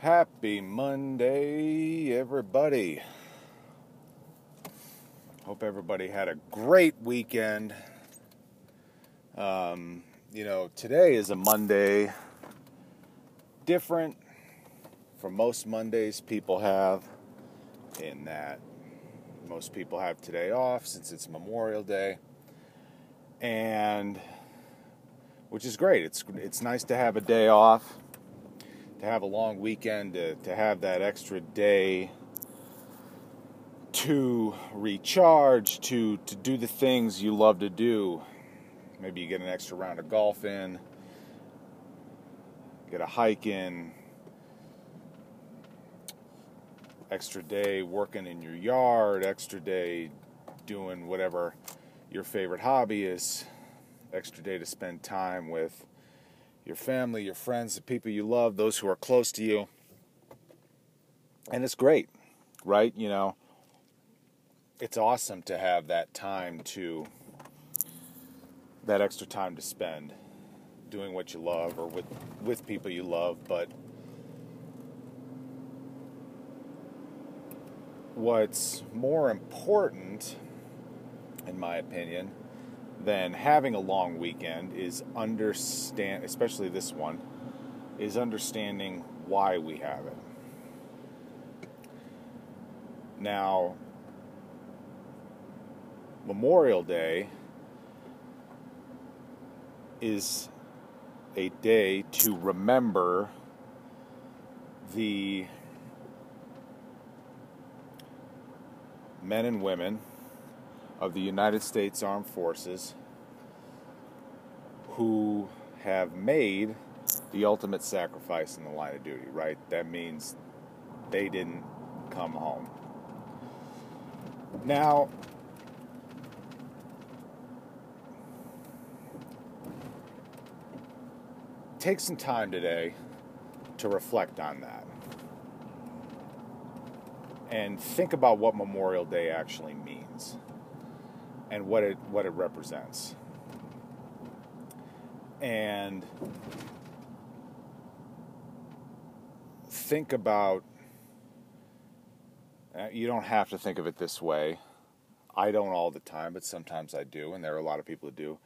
Happy Monday, everybody. Hope everybody had a great weekend. Um, you know, today is a Monday, different from most Mondays people have, in that most people have today off since it's Memorial Day. And which is great. It's it's nice to have a day off to have a long weekend, to, to have that extra day to recharge, to, to do the things you love to do. Maybe you get an extra round of golf in, get a hike in, extra day working in your yard, extra day doing whatever your favorite hobby is, extra day to spend time with your family, your friends, the people you love, those who are close to you. And it's great, right? You know, it's awesome to have that time to, that extra time to spend doing what you love or with, with people you love. But what's more important, in my opinion, than having a long weekend is understand, especially this one, is understanding why we have it. Now, Memorial Day is a day to remember the men and women of the United States Armed Forces who have made the ultimate sacrifice in the line of duty, right? That means they didn't come home. Now, take some time today to reflect on that and think about what Memorial Day actually means and what it what it represents. And think about uh, you don't have to think of it this way. I don't all the time, but sometimes I do, and there are a lot of people who do.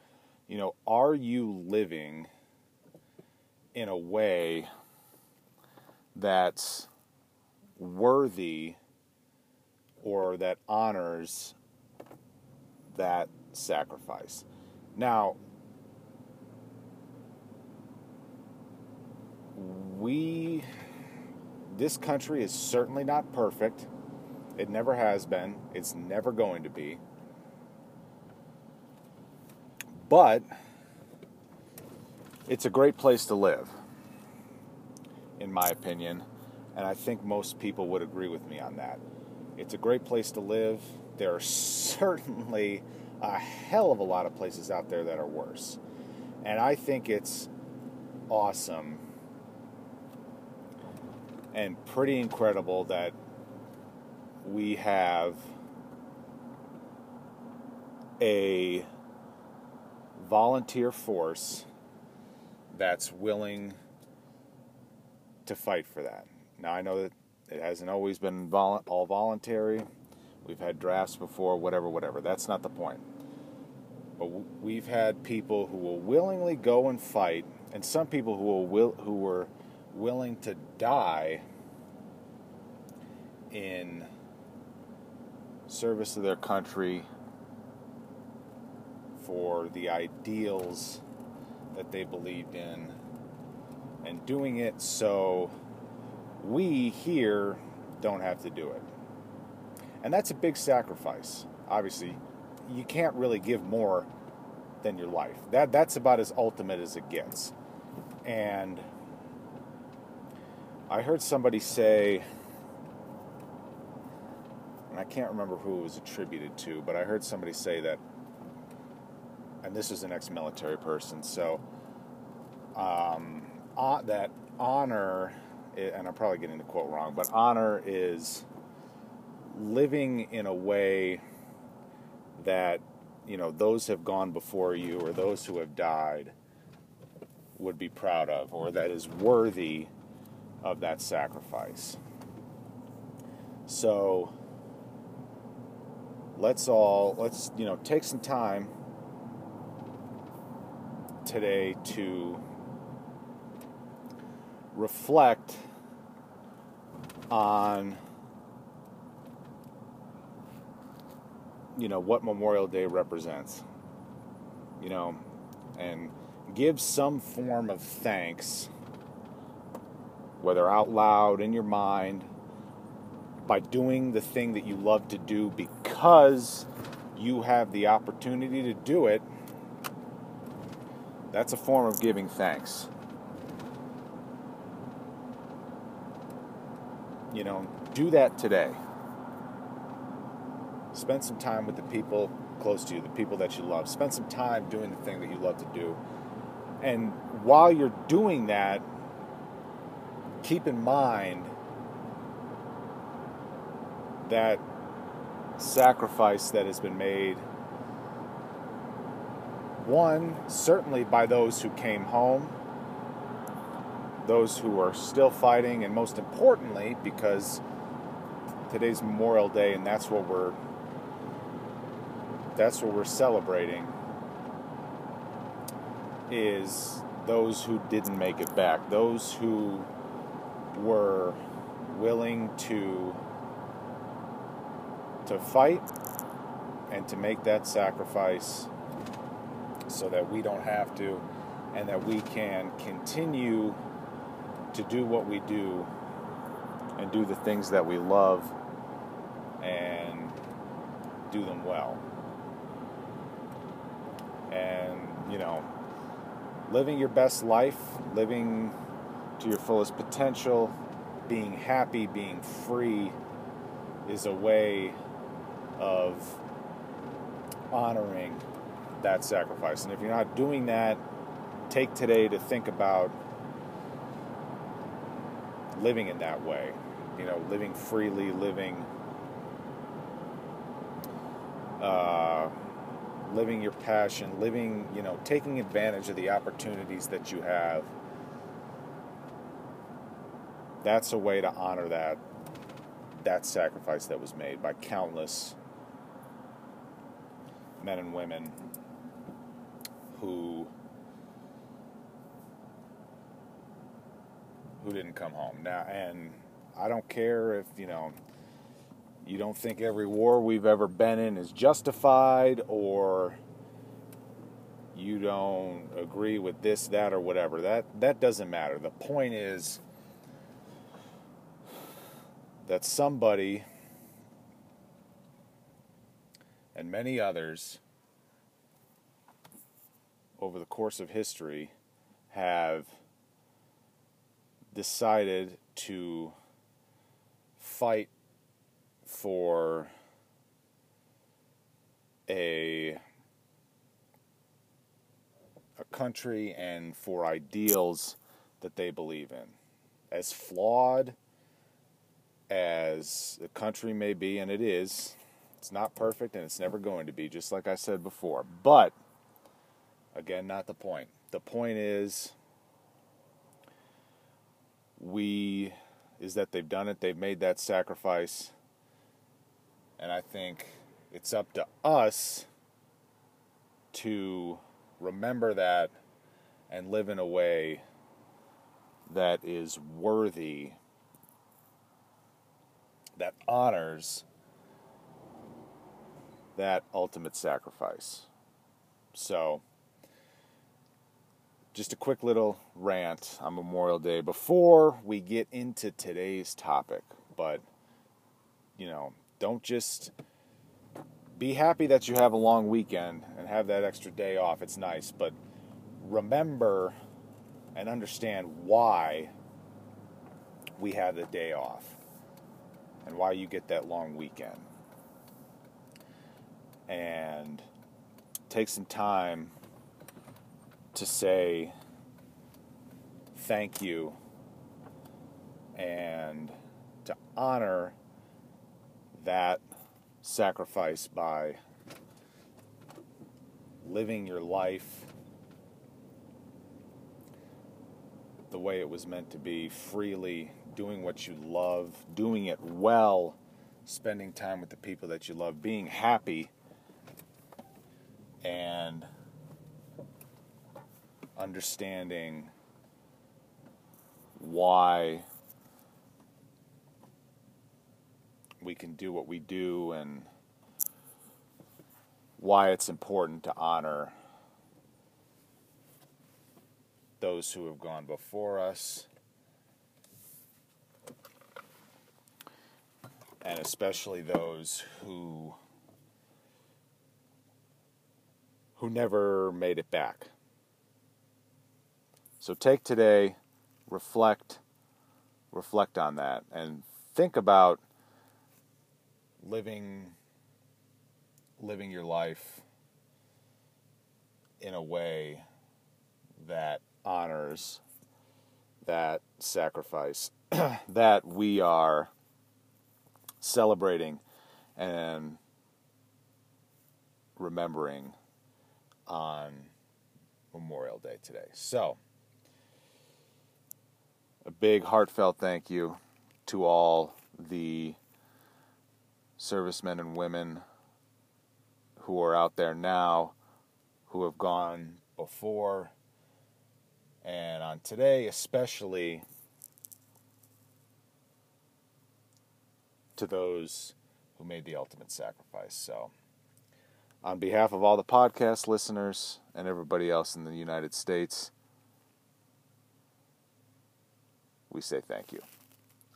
You know, are you living in a way that's worthy or that honors that sacrifice. Now, we, this country is certainly not perfect. It never has been. It's never going to be. But it's a great place to live, in my opinion. And I think most people would agree with me on that. It's a great place to live there are certainly a hell of a lot of places out there that are worse. And I think it's awesome and pretty incredible that we have a volunteer force that's willing to fight for that. Now, I know that it hasn't always been all voluntary. We've had drafts before, whatever, whatever. That's not the point. But we've had people who will willingly go and fight, and some people who will will, who were willing to die in service of their country for the ideals that they believed in, and doing it so we here don't have to do it. And that's a big sacrifice. Obviously, you can't really give more than your life. That that's about as ultimate as it gets. And I heard somebody say and I can't remember who it was attributed to, but I heard somebody say that and this is an ex-military person, so um, uh, that honor, and I'm probably getting the quote wrong, but honor is living in a way that you know those have gone before you or those who have died would be proud of or that is worthy of that sacrifice. So let's all let's you know take some time today to reflect on you know what Memorial Day represents. You know, and give some form of thanks whether out loud in your mind by doing the thing that you love to do because you have the opportunity to do it, that's a form of giving thanks. You know, do that today. Spend some time with the people close to you, the people that you love. Spend some time doing the thing that you love to do. And while you're doing that, keep in mind that sacrifice that has been made. One, certainly by those who came home, those who are still fighting, and most importantly, because today's Memorial Day, and that's what we're that's what we're celebrating is those who didn't make it back, those who were willing to to fight and to make that sacrifice so that we don't have to and that we can continue to do what we do and do the things that we love and do them well. And, you know, living your best life, living to your fullest potential, being happy, being free is a way of honoring that sacrifice. And if you're not doing that, take today to think about living in that way. You know, living freely, living, uh, living your passion, living, you know, taking advantage of the opportunities that you have. That's a way to honor that that sacrifice that was made by countless men and women who who didn't come home. Now, and I don't care if, you know, you don't think every war we've ever been in is justified or you don't agree with this, that, or whatever. That that doesn't matter. The point is that somebody and many others over the course of history have decided to fight for a a country and for ideals that they believe in. As flawed as the country may be, and it is, it's not perfect and it's never going to be, just like I said before. But, again, not the point. The point is, we, is that they've done it, they've made that sacrifice, and I think it's up to us to remember that and live in a way that is worthy, that honors that ultimate sacrifice. So, just a quick little rant on Memorial Day before we get into today's topic. But, you know, don't just be happy that you have a long weekend and have that extra day off. It's nice, but remember and understand why we have the day off and why you get that long weekend. And take some time to say thank you and to honor that sacrifice by living your life the way it was meant to be, freely, doing what you love, doing it well, spending time with the people that you love, being happy, and understanding why we can do what we do and why it's important to honor those who have gone before us, and especially those who who never made it back. So take today, reflect, reflect on that, and think about living living your life in a way that honors that sacrifice that we are celebrating and remembering on Memorial Day today. So, a big heartfelt thank you to all the servicemen and women who are out there now, who have gone before, and on today, especially to those who made the ultimate sacrifice. So, on behalf of all the podcast listeners and everybody else in the United States, we say thank you.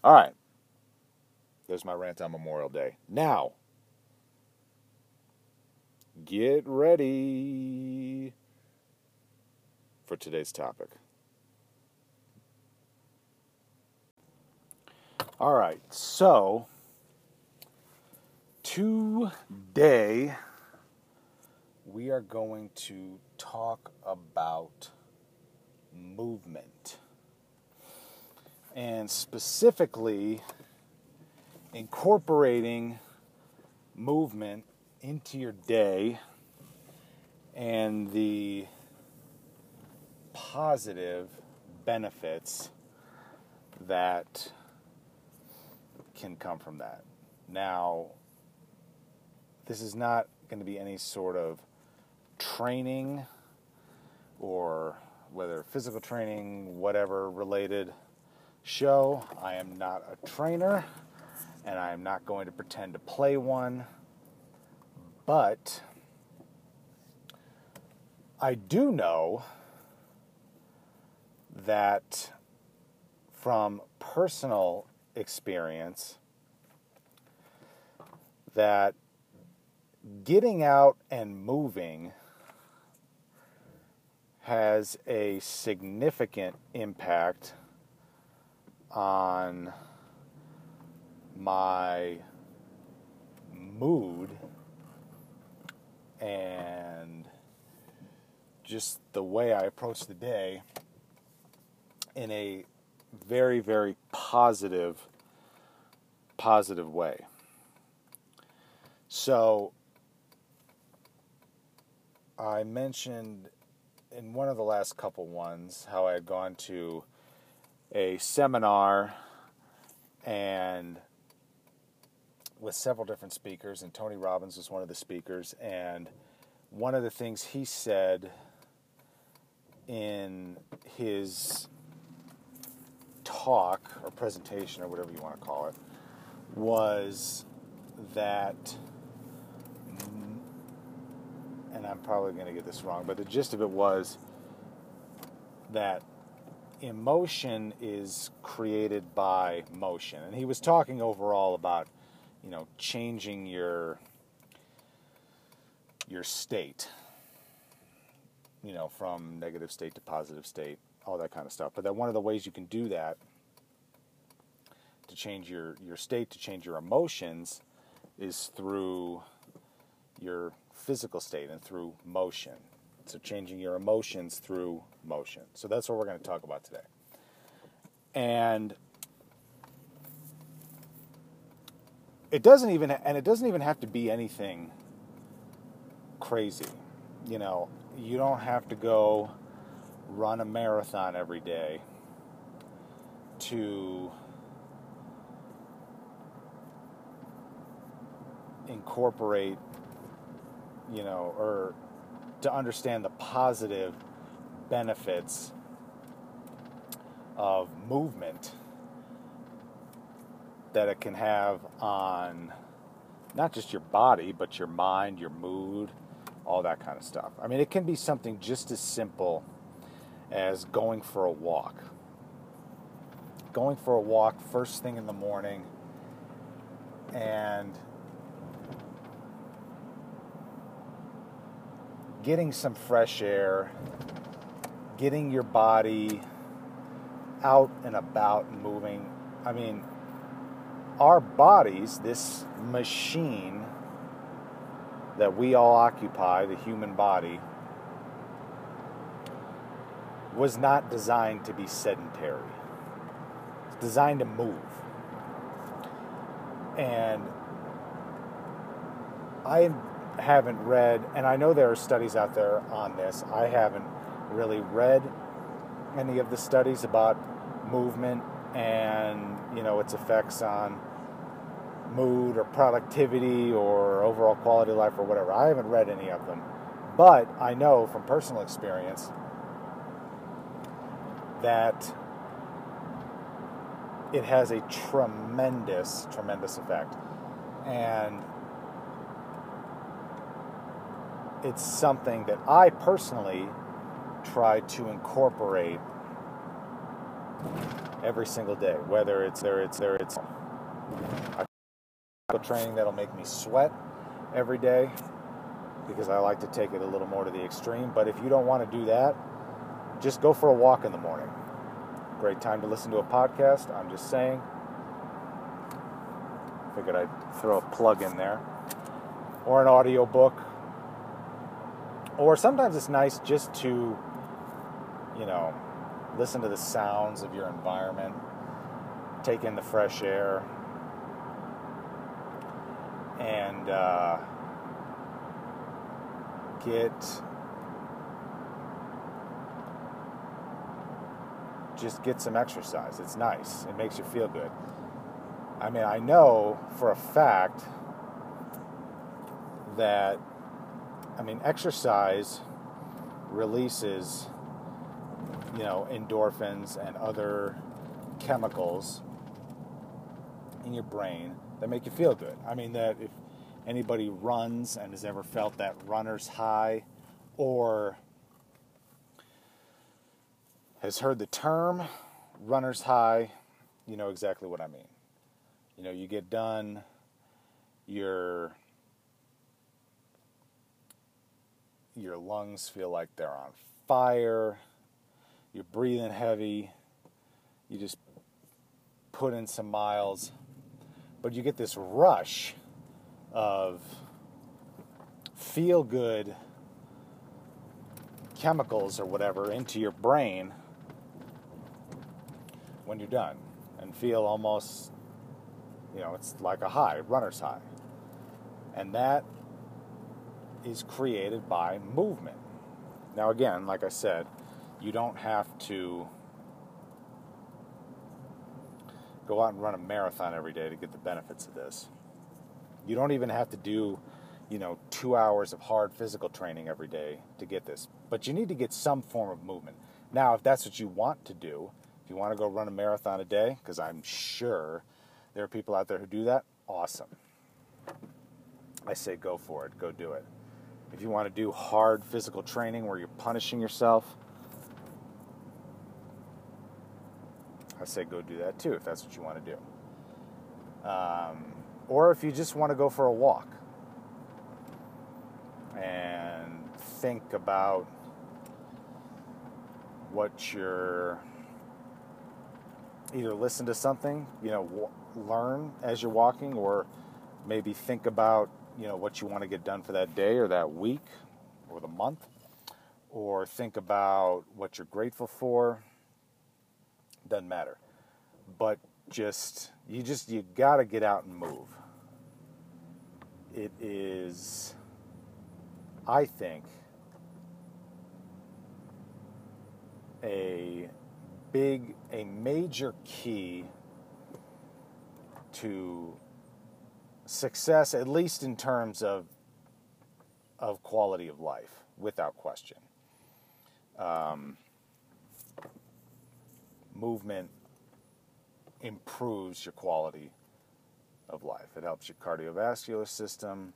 All right. There's my rant on Memorial Day. Now, get ready for today's topic. All right, so today we are going to talk about movement and specifically incorporating movement into your day and the positive benefits that can come from that. Now, this is not going to be any sort of training or whether physical training, whatever related show. I am not a trainer and I am not going to pretend to play one. But I do know that from personal experience that getting out and moving has a significant impact on my mood and just the way I approach the day in a very, very positive, positive way. So, I mentioned in one of the last couple ones how I had gone to a seminar and with several different speakers, and Tony Robbins was one of the speakers. And one of the things he said in his talk or presentation or whatever you want to call it was that and I'm probably going to get this wrong, but the gist of it was that emotion is created by motion. And he was talking overall about, you know, changing your your state. You know, from negative state to positive state, all that kind of stuff. But that one of the ways you can do that to change your, your state, to change your emotions, is through your physical state and through motion. So changing your emotions through motion. So that's what we're going to talk about today. And it doesn't even and it doesn't even have to be anything crazy. You know, you don't have to go run a marathon every day to incorporate, you know, or to understand the positive benefits of movement that it can have on not just your body, but your mind, your mood, all that kind of stuff. I mean, it can be something just as simple as going for a walk. Going for a walk first thing in the morning and getting some fresh air, getting your body out and about moving. I mean, our bodies, this machine that we all occupy, the human body, was not designed to be sedentary. It's designed to move. And I haven't read, and I know there are studies out there on this, I haven't really read any of the studies about movement and you know its effects on mood or productivity or overall quality of life or whatever. I haven't read any of them. But I know from personal experience that it has a tremendous, tremendous effect. And it's something that I personally try to incorporate every single day, whether it's there, it's there, it's a training that'll make me sweat every day because I like to take it a little more to the extreme. But if you don't want to do that, just go for a walk in the morning. Great time to listen to a podcast. I'm just saying. Figured I'd throw a plug in there. Or an audio book. Or sometimes it's nice just to, you know, listen to the sounds of your environment, take in the fresh air, and uh, get just get some exercise. It's nice. It makes you feel good. I mean, I know for a fact that I mean, exercise releases you know, endorphins and other chemicals in your brain that make you feel good. I mean, that if anybody runs and has ever felt that runner's high or has heard the term runner's high, you know exactly what I mean. You know, you get done, your your lungs feel like they're on fire you're breathing heavy, you just put in some miles, but you get this rush of feel good chemicals or whatever into your brain when you're done and feel almost, you know, it's like a high, runner's high. And that is created by movement. Now, again, like I said, you don't have to go out and run a marathon every day to get the benefits of this. You don't even have to do, you know, two hours of hard physical training every day to get this. But you need to get some form of movement. Now, if that's what you want to do, if you want to go run a marathon a day, because I'm sure there are people out there who do that, awesome. I say go for it, go do it. If you want to do hard physical training where you're punishing yourself, I say go do that too if that's what you want to do. Um, or if you just want to go for a walk and think about what you're either listen to something, you know, w- learn as you're walking, or maybe think about, you know, what you want to get done for that day or that week or the month, or think about what you're grateful for doesn't matter. But just you just you got to get out and move. It is I think a big, a major key to success, at least in terms of of quality of life, without question. Um, movement improves your quality of life. It helps your cardiovascular system,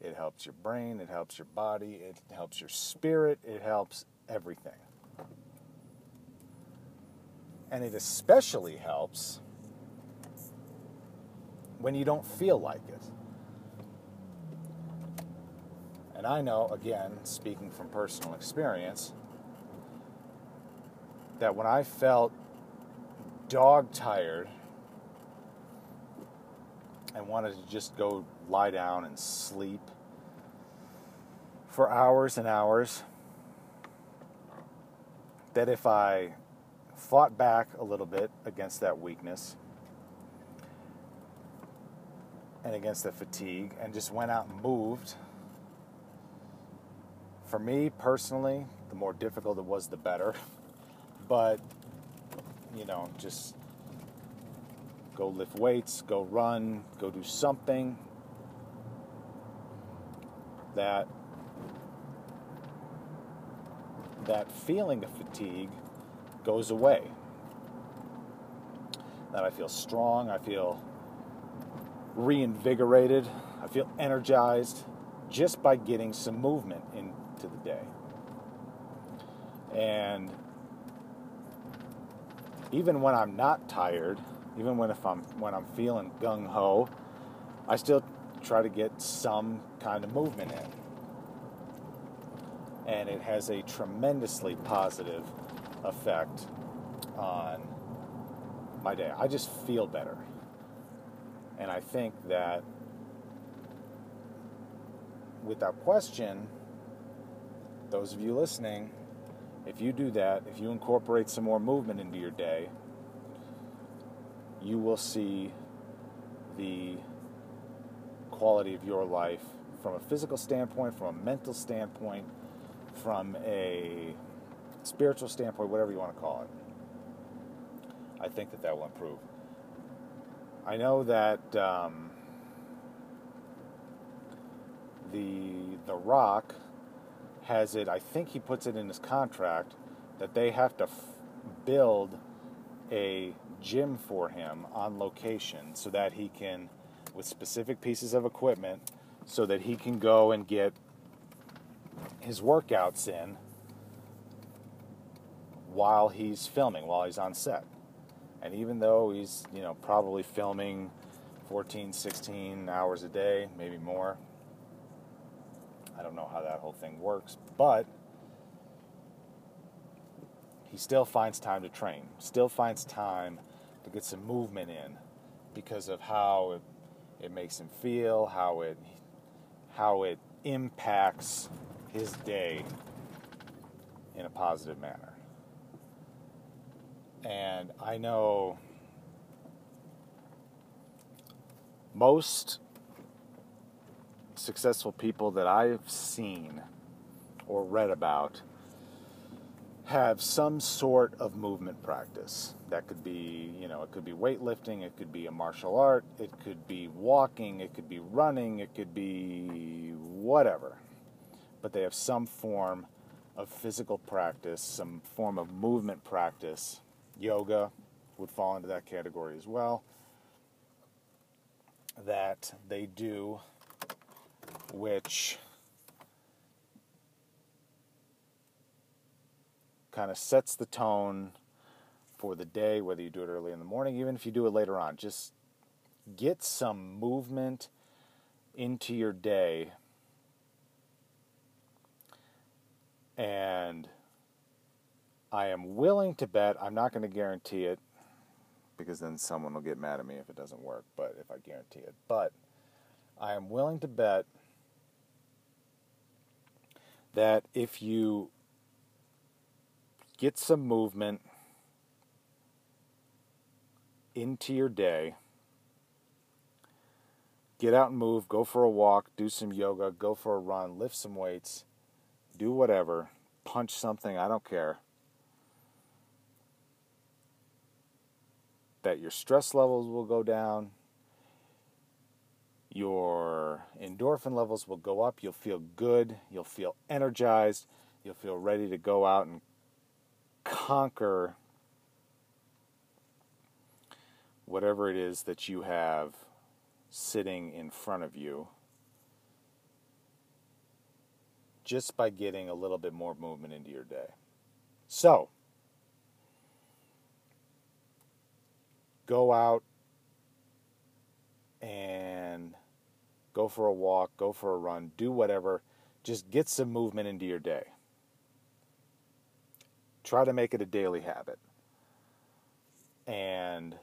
it helps your brain, it helps your body, it helps your spirit, it helps everything. And it especially helps when you don't feel like it. And I know, again, speaking from personal experience, that when I felt dog tired and wanted to just go lie down and sleep for hours and hours, that if I fought back a little bit against that weakness and against the fatigue and just went out and moved, for me personally, the more difficult it was, the better. But, you know, just go lift weights, go run, go do something that that feeling of fatigue goes away. That I feel strong, I feel reinvigorated, I feel energized just by getting some movement into the day. And even when I'm not tired, even when if I'm when I'm feeling gung ho, I still try to get some kind of movement in. And it has a tremendously positive effect on my day. I just feel better. And I think that without question, those of you listening, if you do that, if you incorporate some more movement into your day, you will see the quality of your life from a physical standpoint, from a mental standpoint, from a spiritual standpoint, whatever you want to call it. I think that that will improve. I know that um, the the Rock has it. I think he puts it in his contract that they have to f- build a gym for him on location so that he can, with specific pieces of equipment, so that he can go and get his workouts in while he's filming, while he's on set. And even though he's, you know, probably filming 14, 16 hours a day, maybe more, I don't know how that whole thing works, but he still finds time to train, still finds time to get some movement in because of how it, it makes him feel, how it how it impacts his day in a positive manner. And I know most successful people that I've seen or read about have some sort of movement practice. That could be, you know, it could be weightlifting, it could be a martial art, it could be walking, it could be running, it could be whatever. But they have some form of physical practice, some form of movement practice. Yoga would fall into that category as well. That they do, which kind of sets the tone for the day, whether you do it early in the morning, even if you do it later on. Just get some movement into your day. And I am willing to bet, I'm not going to guarantee it because then someone will get mad at me if it doesn't work, but if I guarantee it. But I am willing to bet that if you get some movement into your day. Get out and move, go for a walk, do some yoga, go for a run, lift some weights, do whatever, punch something, I don't care. that your stress levels will go down, your endorphin levels will go up, you'll feel good, you'll feel energized, you'll feel ready to go out and conquer whatever it is that you have sitting in front of you just by getting a little bit more movement into your day. So, go out and go for a walk, go for a run, do whatever. Just get some movement into your day. Try to make it a daily habit. And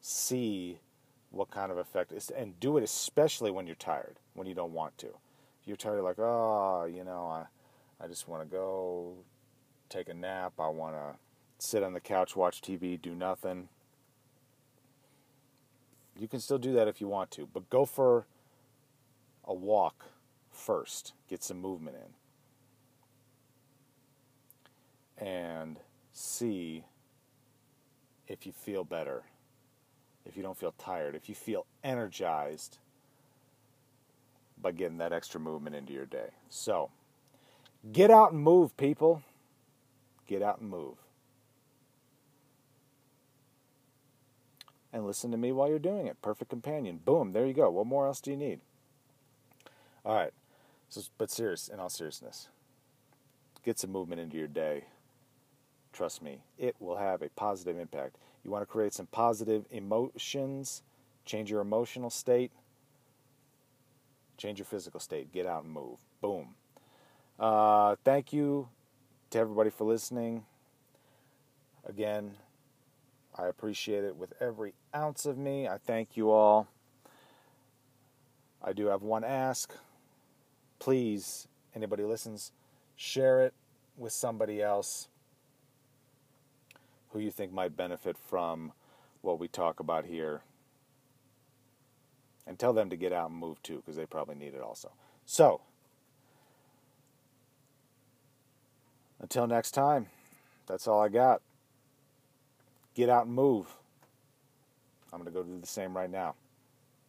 see what kind of effect is and do it especially when you're tired, when you don't want to. If you're tired like, "Oh, you know, I I just want to go take a nap. I want to sit on the couch, watch TV, do nothing." You can still do that if you want to, but go for a walk first. Get some movement in. And see if you feel better if you don't feel tired, if you feel energized by getting that extra movement into your day. So, get out and move, people. Get out and move. And listen to me while you're doing it. Perfect companion. Boom, there you go. What more else do you need? All right. So, but serious, in all seriousness, get some movement into your day. Trust me, it will have a positive impact. You want to create some positive emotions, change your emotional state, change your physical state, get out and move. Boom. Uh, thank you to everybody for listening. Again, I appreciate it with every ounce of me. I thank you all. I do have one ask. Please, anybody who listens, share it with somebody else who you think might benefit from what we talk about here. And tell them to get out and move too, because they probably need it also. So, until next time, that's all I got. Get out and move. I'm going to go do the same right now.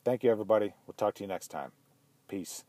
Thank you, everybody. We'll talk to you next time. Peace.